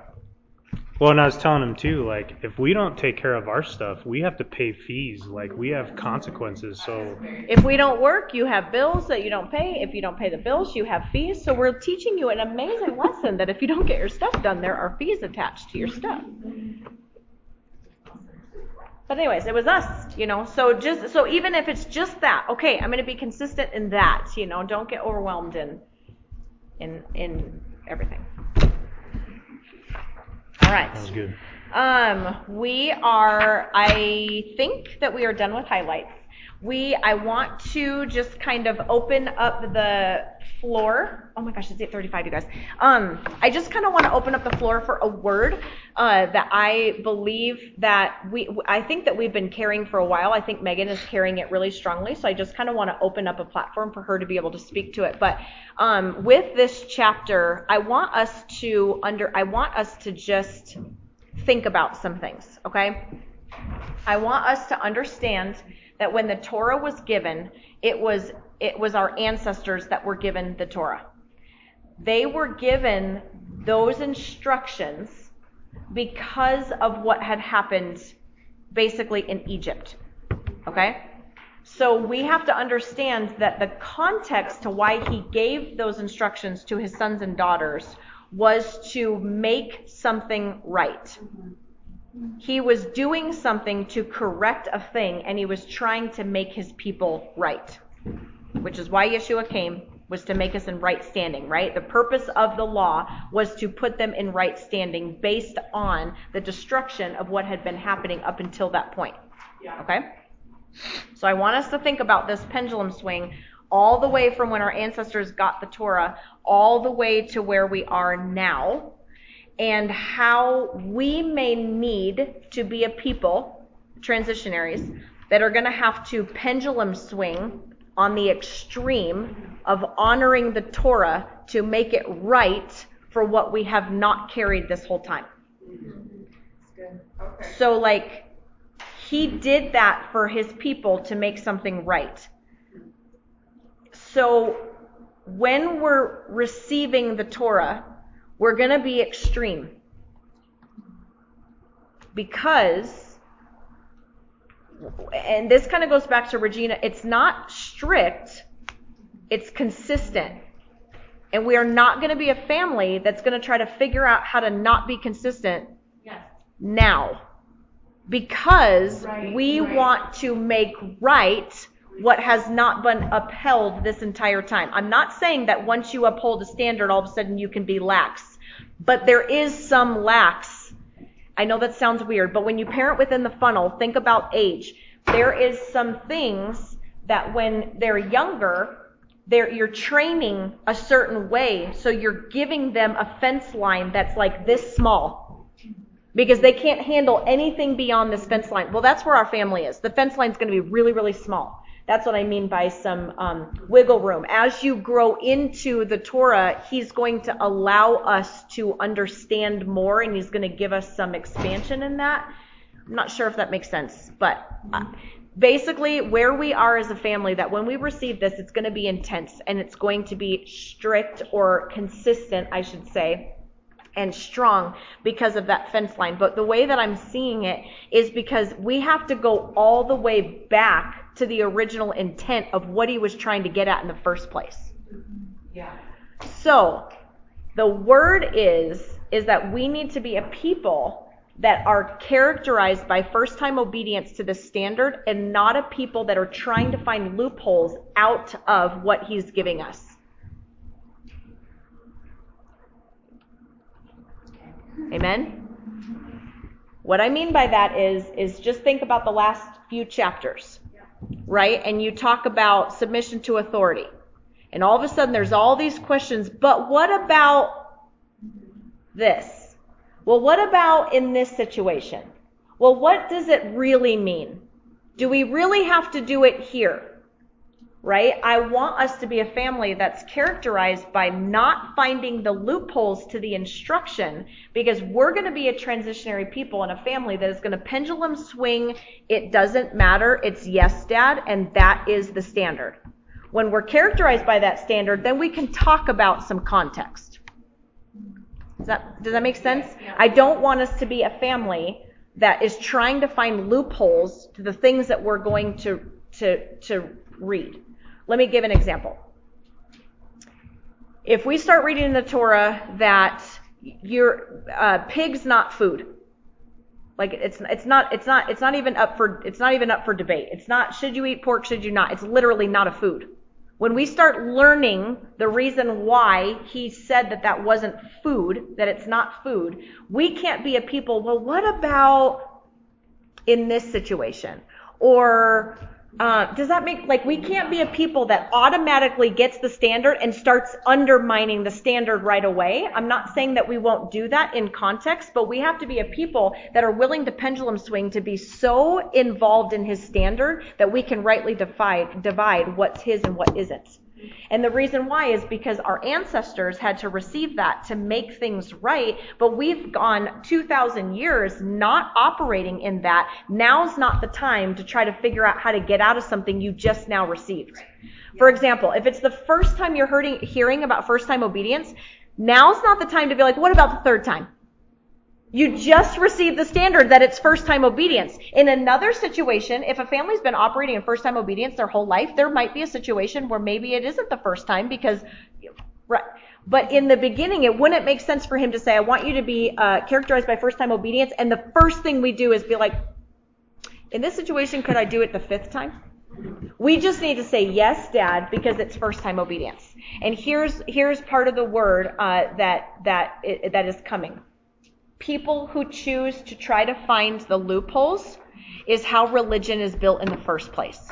Well, and I was telling him too, like, if we don't take care of our stuff, we have to pay fees. Like, we have consequences. So, If we don't work, you have bills that you don't pay. If you don't pay the bills, you have fees. So we're teaching you an amazing lesson that if you don't get your stuff done, there are fees attached to your stuff. But anyways, it was us, you know. So just so even if it's just that, okay, I'm going to be consistent in that, you know. Don't get overwhelmed in in in everything. All right. was good. Um, we are, I think that we are done with highlights. We, I want to just kind of open up the floor. Oh my gosh, it's 8:35, you guys. Um, I just kind of want to open up the floor for a word uh, that I believe that we, I think that we've been carrying for a while. I think Megan is carrying it really strongly, so I just kind of want to open up a platform for her to be able to speak to it. But um, with this chapter, I want us to under, I want us to just think about some things, okay? I want us to understand that when the Torah was given, it was it was our ancestors that were given the Torah. They were given those instructions because of what had happened basically in Egypt. Okay? So we have to understand that the context to why he gave those instructions to his sons and daughters was to make something right. He was doing something to correct a thing and he was trying to make his people right. Which is why Yeshua came was to make us in right standing, right? The purpose of the law was to put them in right standing based on the destruction of what had been happening up until that point. Okay? So I want us to think about this pendulum swing all the way from when our ancestors got the Torah all the way to where we are now and how we may need to be a people, transitionaries, that are going to have to pendulum swing on the extreme of honoring the Torah to make it right for what we have not carried this whole time. So, like, he did that for his people to make something right. So, when we're receiving the Torah, we're going to be extreme. Because, and this kind of goes back to Regina, it's not strict, it's consistent. And we are not going to be a family that's going to try to figure out how to not be consistent Yes. now. Because Right, we right. want to make right what has not been upheld this entire time. I'm not saying that once you uphold a standard, all of a sudden you can be lax. But there is some lax. I know that sounds weird, but when you parent within the funnel, think about age. There is some things that when they're younger, they're, you're training a certain way, so you're giving them a fence line that's like this small because they can't handle anything beyond this fence line. Well, that's where our family is. The fence line's going to be really, really small. That's what I mean by some um, wiggle room. As you grow into the Torah, He's going to allow us to understand more, and He's going to give us some expansion in that. I'm not sure if that makes sense, but uh, basically, where we are as a family, that when we receive this, it's going to be intense and it's going to be strict or consistent, I should say and strong because of that fence line. But the way that I'm seeing it is because we have to go all the way back to the original intent of what he was trying to get at in the first place. Yeah. So, the word is is that we need to be a people that are characterized by first time obedience to the standard and not a people that are trying to find loopholes out of what he's giving us. Amen. What I mean by that is is just think about the last few chapters. Right? And you talk about submission to authority. And all of a sudden there's all these questions, but what about this? Well, what about in this situation? Well, what does it really mean? Do we really have to do it here? Right? I want us to be a family that's characterized by not finding the loopholes to the instruction because we're going to be a transitionary people in a family that is going to pendulum swing. It doesn't matter. It's yes, dad, and that is the standard. When we're characterized by that standard, then we can talk about some context. Does that, does that make sense? I don't want us to be a family that is trying to find loopholes to the things that we're going to, to, to read. Let me give an example. If we start reading in the Torah that your uh, pig's not food, like it's it's not it's not it's not even up for it's not even up for debate. It's not should you eat pork, should you not? It's literally not a food. When we start learning the reason why he said that that wasn't food, that it's not food, we can't be a people, well, what about in this situation? Or uh, does that make like we can't be a people that automatically gets the standard and starts undermining the standard right away? I'm not saying that we won't do that in context, but we have to be a people that are willing to pendulum swing to be so involved in his standard that we can rightly divide, divide what's his and what isn't. And the reason why is because our ancestors had to receive that to make things right, but we've gone 2,000 years not operating in that. Now's not the time to try to figure out how to get out of something you just now received. For example, if it's the first time you're hearing about first time obedience, now's not the time to be like, what about the third time? You just received the standard that it's first time obedience. In another situation, if a family's been operating in first time obedience their whole life, there might be a situation where maybe it isn't the first time because, right. But in the beginning, it wouldn't make sense for him to say, I want you to be uh, characterized by first time obedience. And the first thing we do is be like, in this situation, could I do it the fifth time? We just need to say yes, Dad, because it's first time obedience. And here's here's part of the word uh, that that that is coming people who choose to try to find the loopholes is how religion is built in the first place.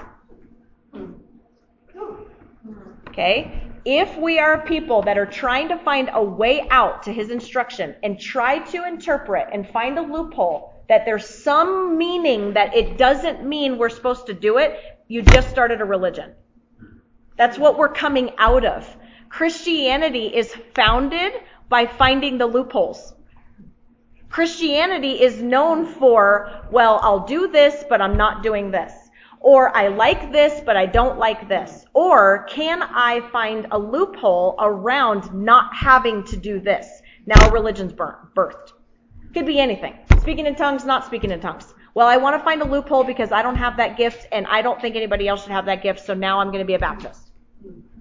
Okay? If we are people that are trying to find a way out to his instruction and try to interpret and find a loophole that there's some meaning that it doesn't mean we're supposed to do it, you just started a religion. That's what we're coming out of. Christianity is founded by finding the loopholes. Christianity is known for, well, I'll do this, but I'm not doing this. Or I like this, but I don't like this. Or can I find a loophole around not having to do this? Now religion's birthed. Could be anything. Speaking in tongues, not speaking in tongues. Well, I want to find a loophole because I don't have that gift and I don't think anybody else should have that gift, so now I'm going to be a Baptist.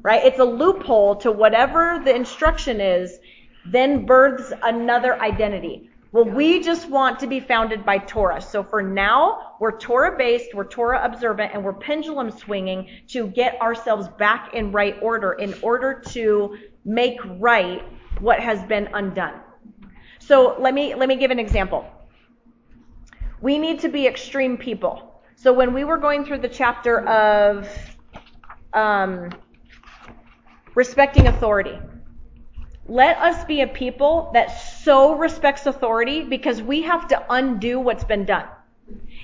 Right? It's a loophole to whatever the instruction is, then births another identity. Well, we just want to be founded by Torah. So for now, we're Torah based, we're Torah observant, and we're pendulum swinging to get ourselves back in right order in order to make right what has been undone. So let me, let me give an example. We need to be extreme people. So when we were going through the chapter of um, respecting authority, let us be a people that so respects authority because we have to undo what's been done.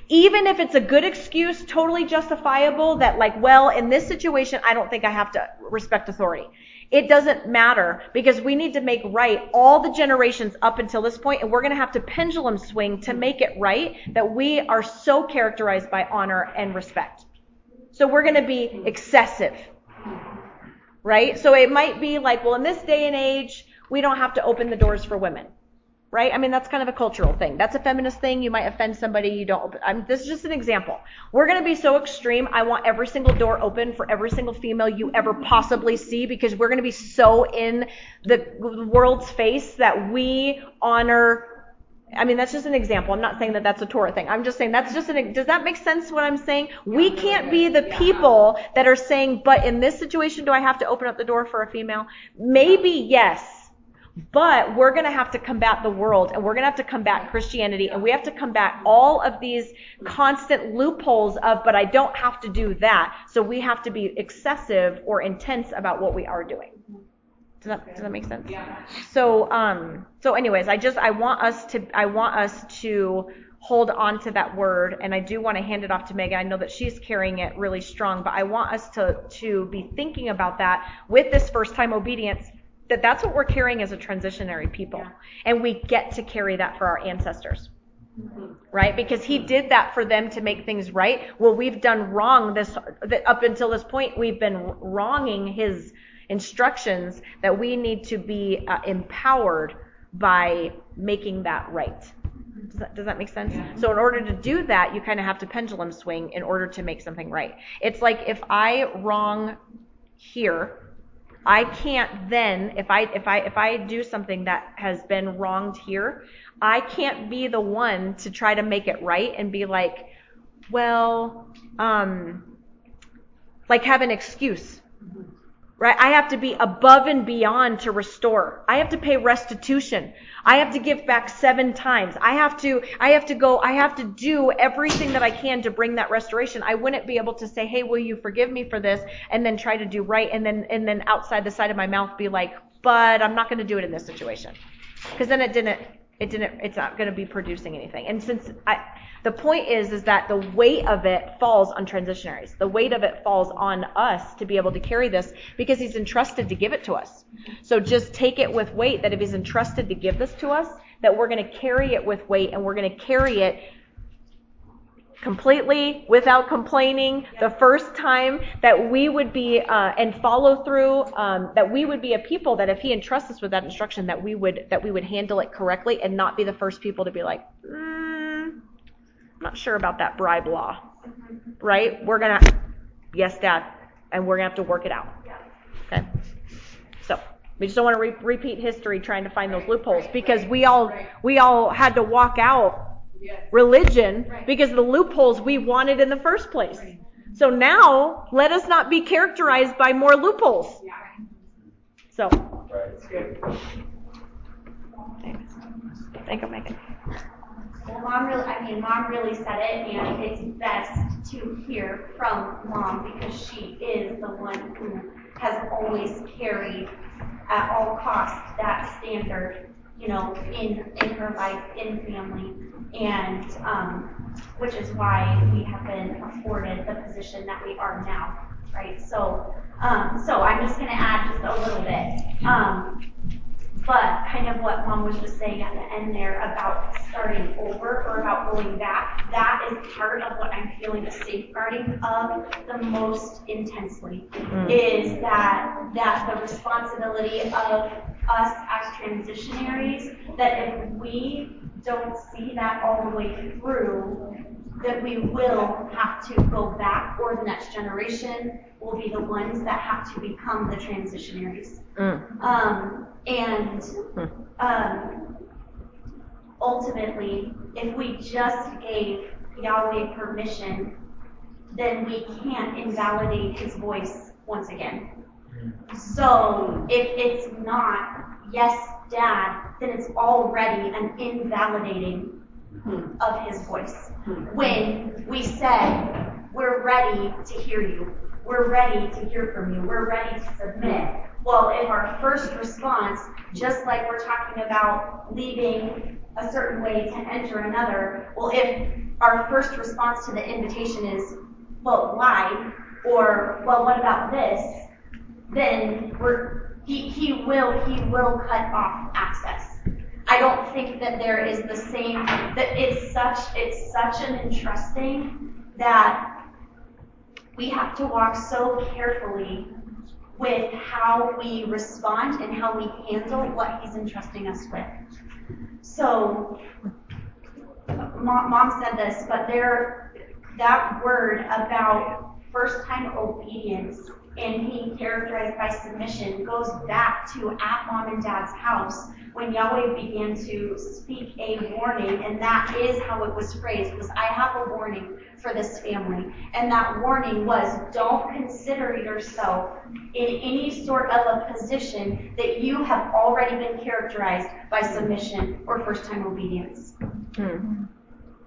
Even if it's a good excuse, totally justifiable that like, well, in this situation, I don't think I have to respect authority. It doesn't matter because we need to make right all the generations up until this point, and we're going to have to pendulum swing to make it right that we are so characterized by honor and respect. So we're going to be excessive right? So it might be like, well, in this day and age, we don't have to open the doors for women, right? I mean, that's kind of a cultural thing. That's a feminist thing. You might offend somebody. You don't open. I mean, this is just an example. We're going to be so extreme. I want every single door open for every single female you ever possibly see because we're going to be so in the world's face that we honor I mean, that's just an example. I'm not saying that that's a Torah thing. I'm just saying that's just an, does that make sense what I'm saying? We can't be the people that are saying, but in this situation, do I have to open up the door for a female? Maybe yes. But we're going to have to combat the world and we're going to have to combat Christianity and we have to combat all of these constant loopholes of, but I don't have to do that. So we have to be excessive or intense about what we are doing. Does that, does that make sense? Yeah. So, um, so anyways, I just, I want us to, I want us to hold on to that word and I do want to hand it off to Megan. I know that she's carrying it really strong, but I want us to to be thinking about that with this first time obedience that that's what we're carrying as a transitionary people. And we get to carry that for our ancestors. Right? Because he did that for them to make things right. Well, we've done wrong this up until this point we've been wronging his instructions that we need to be uh, empowered by making that right. Does that, does that make sense? So in order to do that, you kind of have to pendulum swing in order to make something right. It's like if I wrong here, I can't then if I if I if I do something that has been wronged here, I can't be the one to try to make it right and be like, well, um like have an excuse right? I have to be above and beyond to restore. I have to pay restitution. I have to give back seven times. I have to, I have to go, I have to do everything that I can to bring that restoration. I wouldn't be able to say, hey, will you forgive me for this? And then try to do right. And then, and then outside the side of my mouth be like, but I'm not going to do it in this situation. Because then it didn't, it didn't, it's not going to be producing anything. And since I, the point is, is that the weight of it falls on transitionaries. The weight of it falls on us to be able to carry this because he's entrusted to give it to us. So just take it with weight that if he's entrusted to give this to us, that we're going to carry it with weight and we're going to carry it completely without complaining. The first time that we would be uh, and follow through um, that we would be a people that if he entrusts us with that instruction that we would that we would handle it correctly and not be the first people to be like mm, i'm not sure about that bribe law. Right? We're gonna yes dad and we're gonna have to work it out. Okay? So we just don't want to re- repeat history trying to find those loopholes because we all we all had to walk out religion because of the loopholes we wanted in the first place. So now, let us not be characterized by more loopholes. So. Thank you, Megan. Well, mom really, I mean, mom really said it, and it's best to hear from mom because she is the one who has always carried at all costs that standard, you know, in in her life, in family and um, which is why we have been afforded the position that we are now, right? So, um, so I'm just going to add just a little bit. Um, but kind of what mom was just saying at the end there about starting over or about going back, that is part of what I'm feeling the safeguarding of the most intensely. Mm. Is that that the responsibility of us as transitionaries, that if we don't see that all the way through, that we will have to go back, or the next generation will be the ones that have to become the transitionaries. Mm. Um, and hmm. um, ultimately, if we just gave Yahweh permission, then we can't invalidate his voice once again. So if it's not, yes, dad, then it's already an invalidating of his voice. When we said, we're ready to hear you, we're ready to hear from you, we're ready to submit. Well, if our first response, just like we're talking about leaving a certain way to enter another, well, if our first response to the invitation is, well, why? Or, well, what about this? Then we're, he, he will, he will cut off access. I don't think that there is the same that it's such it's such an entrusting that we have to walk so carefully with how we respond and how we handle what he's entrusting us with. So mom, mom said this, but there that word about first time obedience and being characterized by submission goes back to at mom and dad's house when Yahweh began to speak a warning, and that is how it was phrased, was I have a warning for this family. And that warning was don't consider yourself in any sort of a position that you have already been characterized by submission or first time obedience. Hmm.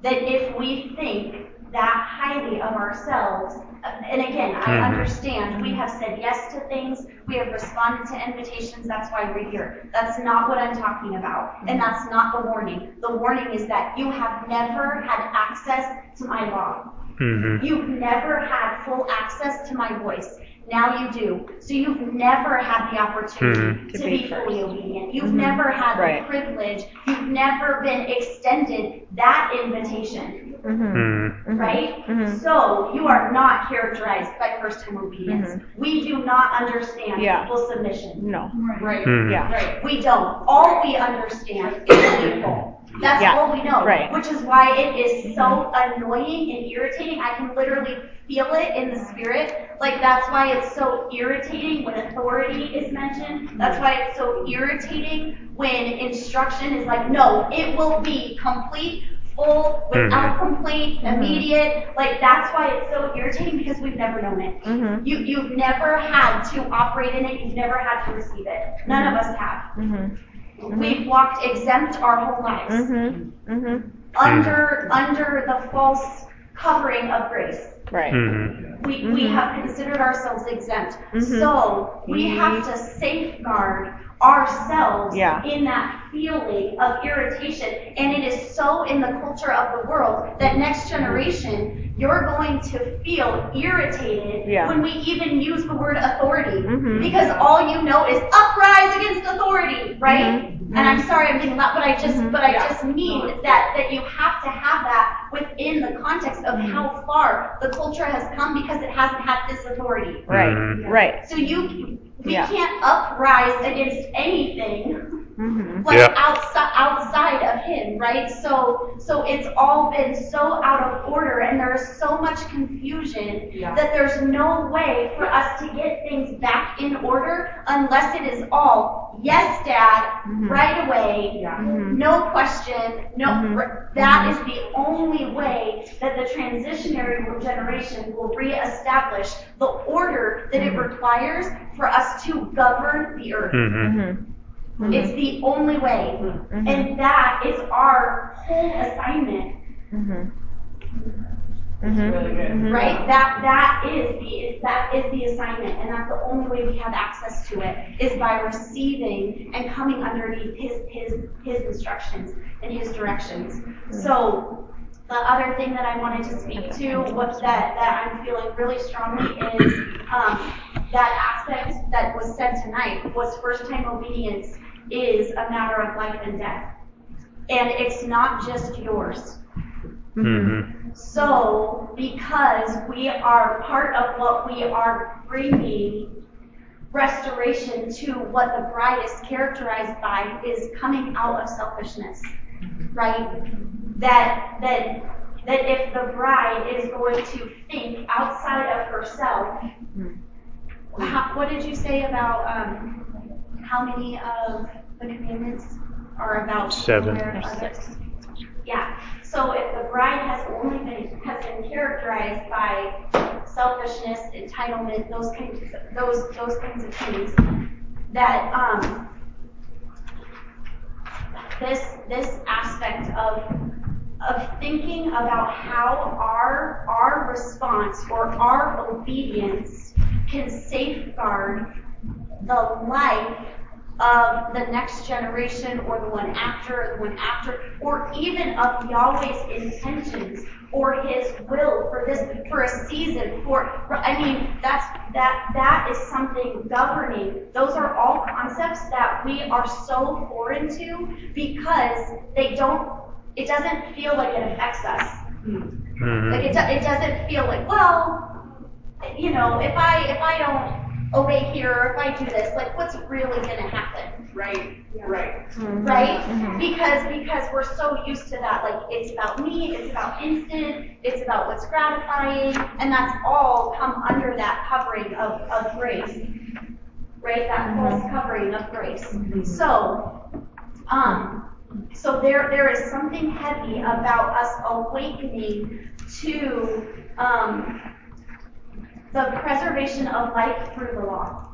That if we think that highly of ourselves, and again, I Mhm. understand, we have said yes to things, we have responded to invitations, that's why we're here. That's not what I'm talking about, and that's not the warning. The warning is that you have never had access to my law. Mm-hmm. You've never had full access to my voice. Now you do. So you've never had the opportunity Mhm. to, To be, be fully obedient. You've Mhm. never had Right. the privilege. You've never been extended that invitation, Mm-hmm. Mm-hmm. right? Mhm. So you are not characterized by first time obedience. We do not understand Mm-hmm. Yeah. full submission. No. Right. Yeah. Right. We don't. All we understand is people. That's Yeah. all we know. Right. Which is why it is so annoying and irritating. I can literally feel it in the spirit. Like that's why it's so irritating when authority is mentioned. That's why it's so irritating when instruction is like, no, it will be complete, full, without mm-hmm. complaint, mm-hmm. immediate. Like that's why it's so irritating because we've never known it. Mm-hmm. You, you've never had to operate in it. You've never had to receive it. None of us have. Mm-hmm. Mm-hmm. We've walked exempt our whole lives Mm-hmm. Mm-hmm. under under the false covering of grace. Right. Mm-hmm. We, we have considered ourselves exempt. Mhm. So we have to safeguard ourselves Yeah. in that feeling of irritation. And it is so in the culture of the world that next generation, you're going to feel irritated Yeah. when we even use the word authority. Mhm. Because all you know is uprise against authority, right? Mhm. And I'm sorry I'm getting loud, but I just Mhm. but I just mean that that you have to have that within the context of how far the culture has come because it hasn't had this authority. Right. Mhm. Right. So you we Yeah. can't uprise against anything Mm-hmm. like Yeah. outside outside of him, right? So so it's all been so out of order and there is so much confusion that there's no way for us to get things back in order unless it is all yes, dad, Mhm. right away, Mhm. no question, no. Mhm. r- that is the only way that the transitionary generation will reestablish the order that it requires for us to govern the earth. Mm-hmm. Mm-hmm. It's the only way. Mhm. And that is our whole assignment, Mm-hmm. Mm-hmm. right? That that is the that is the assignment, and that's the only way we have access to it is by receiving and coming underneath his his his instructions and his directions. So the other thing that I wanted to speak to was that that I'm feeling really strongly is um, that aspect that was said tonight was first time obedience is a matter of life and death. And it's not just yours. Mm-hmm. So, because we are part of what we are bringing restoration to what the bride is characterized by is coming out of selfishness, right? That that that if the bride is going to think outside of herself, how, what did you say about um, how many of the commandments are about Seven. where There's others- six. yeah. So if the bride has only been has been characterized by selfishness, entitlement, those kinds of, those those kinds of things, that um, this this aspect of of thinking about how our our response or our obedience can safeguard the life of the next generation or the one after, the one after, or even of Yahweh's intentions or his will for this, for a season, for, for I mean, that's, that, that is something governing. Those are all concepts that we are so foreign to because they don't, it doesn't feel like it affects us. Mm-hmm. Like it, do- it doesn't feel like, well, you know, if I if I don't obey here or if I do this, like what's really gonna happen? Right, right. Right? Because because we're so used to that, like it's about me, it's about instant, it's about what's gratifying, and that's all come under that covering of, of grace. Right? That false covering of grace. So um so there there is something heavy about us awakening to um, the preservation of life through the law.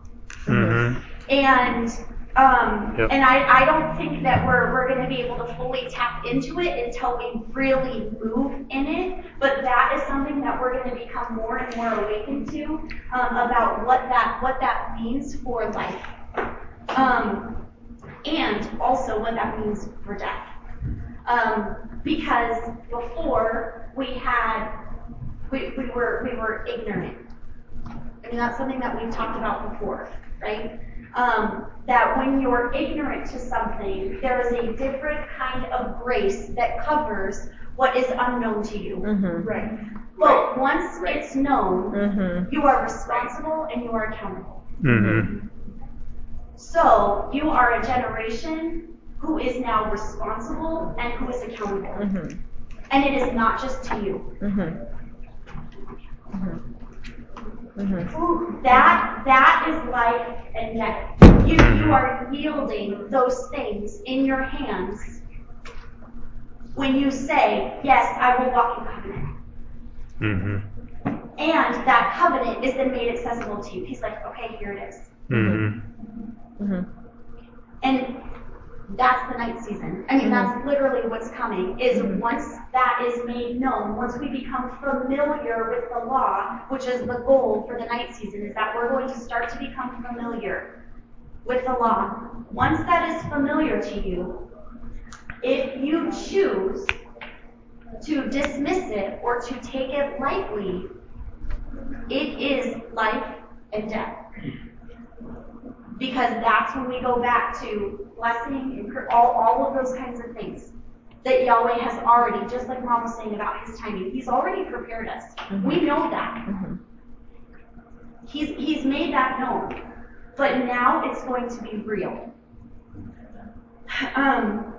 Mm-hmm. And Um, Yep. and I, I don't think that we're, we're going to be able to fully tap into it until we really move in it. But that is something that we're going to become more and more awakened to um, about what that what that means for life, um, and also what that means for death. Um, because before we had we, we were we were ignorant. I mean that's something that we've talked about before, right? Um, that when you're ignorant to something, there is a different kind of grace that covers what is unknown to you. Mhm. Right. But once it's known, Mhm. you are responsible and you are accountable. Mm-hmm. So you are a generation who is now responsible and who is accountable. Mhm. And it is not just to you. Mhm. Mhm. Mhm. Ooh, that that is life and death. You you are yielding those things in your hands when you say, Yes, I will walk in covenant. Mm-hmm. And that covenant is then made accessible to you. He's like, Okay, here it is. Mm-hmm. Mhm. And that's the night season. I mean, that's mm-hmm. literally what's coming. Is mm-hmm. once that is made known, once we become familiar with the law, which is the goal for the night season, is that we're going to start to become familiar with the law. Once that is familiar to you, if you choose to dismiss it or to take it lightly, it is life and death because that's when we go back to blessing and all, all of those kinds of things that Yahweh has already, just like Mom was saying about his timing, he's already prepared us. We know that. Mhm. He's, he's made that known. But now it's going to be real. Um,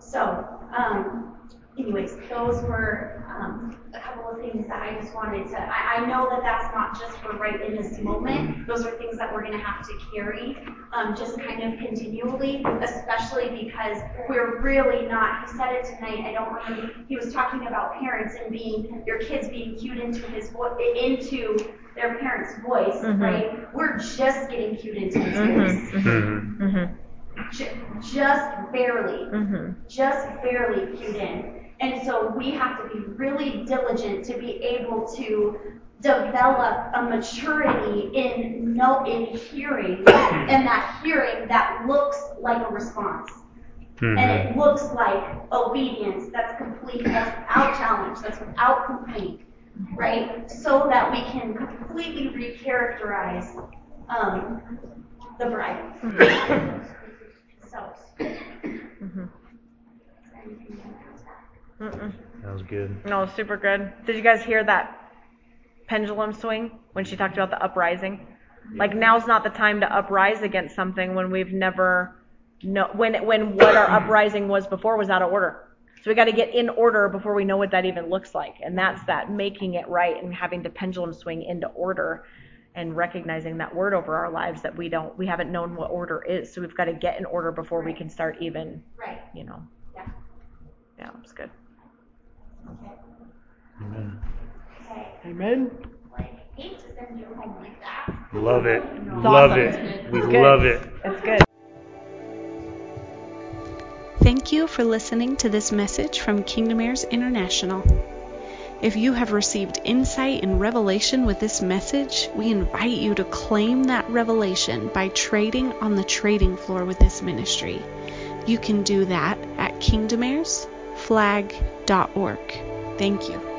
so, um, anyways, those were um, a couple of things that I just wanted to. I, I know that that's not just for right in this moment. Those are things that we're going to have to carry um, just kind of continually, especially because we're really not. He said it tonight. I don't remember. He was talking about parents and being your kids being cued into his vo- into their parents' voice, Mhm. right? We're just getting cued into his Mhm. voice, Mm-hmm. Mhm. Ju- just barely Mhm. just barely cued in. And so we have to be really diligent to be able to develop a maturity in know in hearing and that hearing that looks like a response. And Mm-hmm. it looks like obedience that's complete, that's without challenge, that's without complaint, right? So that we can completely recharacterize um, the bride. So. Mhm. Mm-mm. That was good. No, super good. Did you guys hear that pendulum swing when she talked about the uprising? Like now's not the time to uprise against something when we've never no when when what our uprising was before was out of order. So we got to get in order before we know what that even looks like, and that's that making it right and having the pendulum swing into order and recognizing that word over our lives that we don't we haven't known what order is. So we've got to get in order before we can start even Right. you know. Yeah. Yeah, it's good. Amen. Okay. Amen. Like, hate to send you home like that. Love it. It's Love awesome. it. We love it. It's good. Thank you for listening to this message from Kingdom Heirs International. If you have received insight and revelation with this message, we invite you to claim that revelation by trading on the trading floor with this ministry. You can do that at kingdomheirsflag.org. Thank you.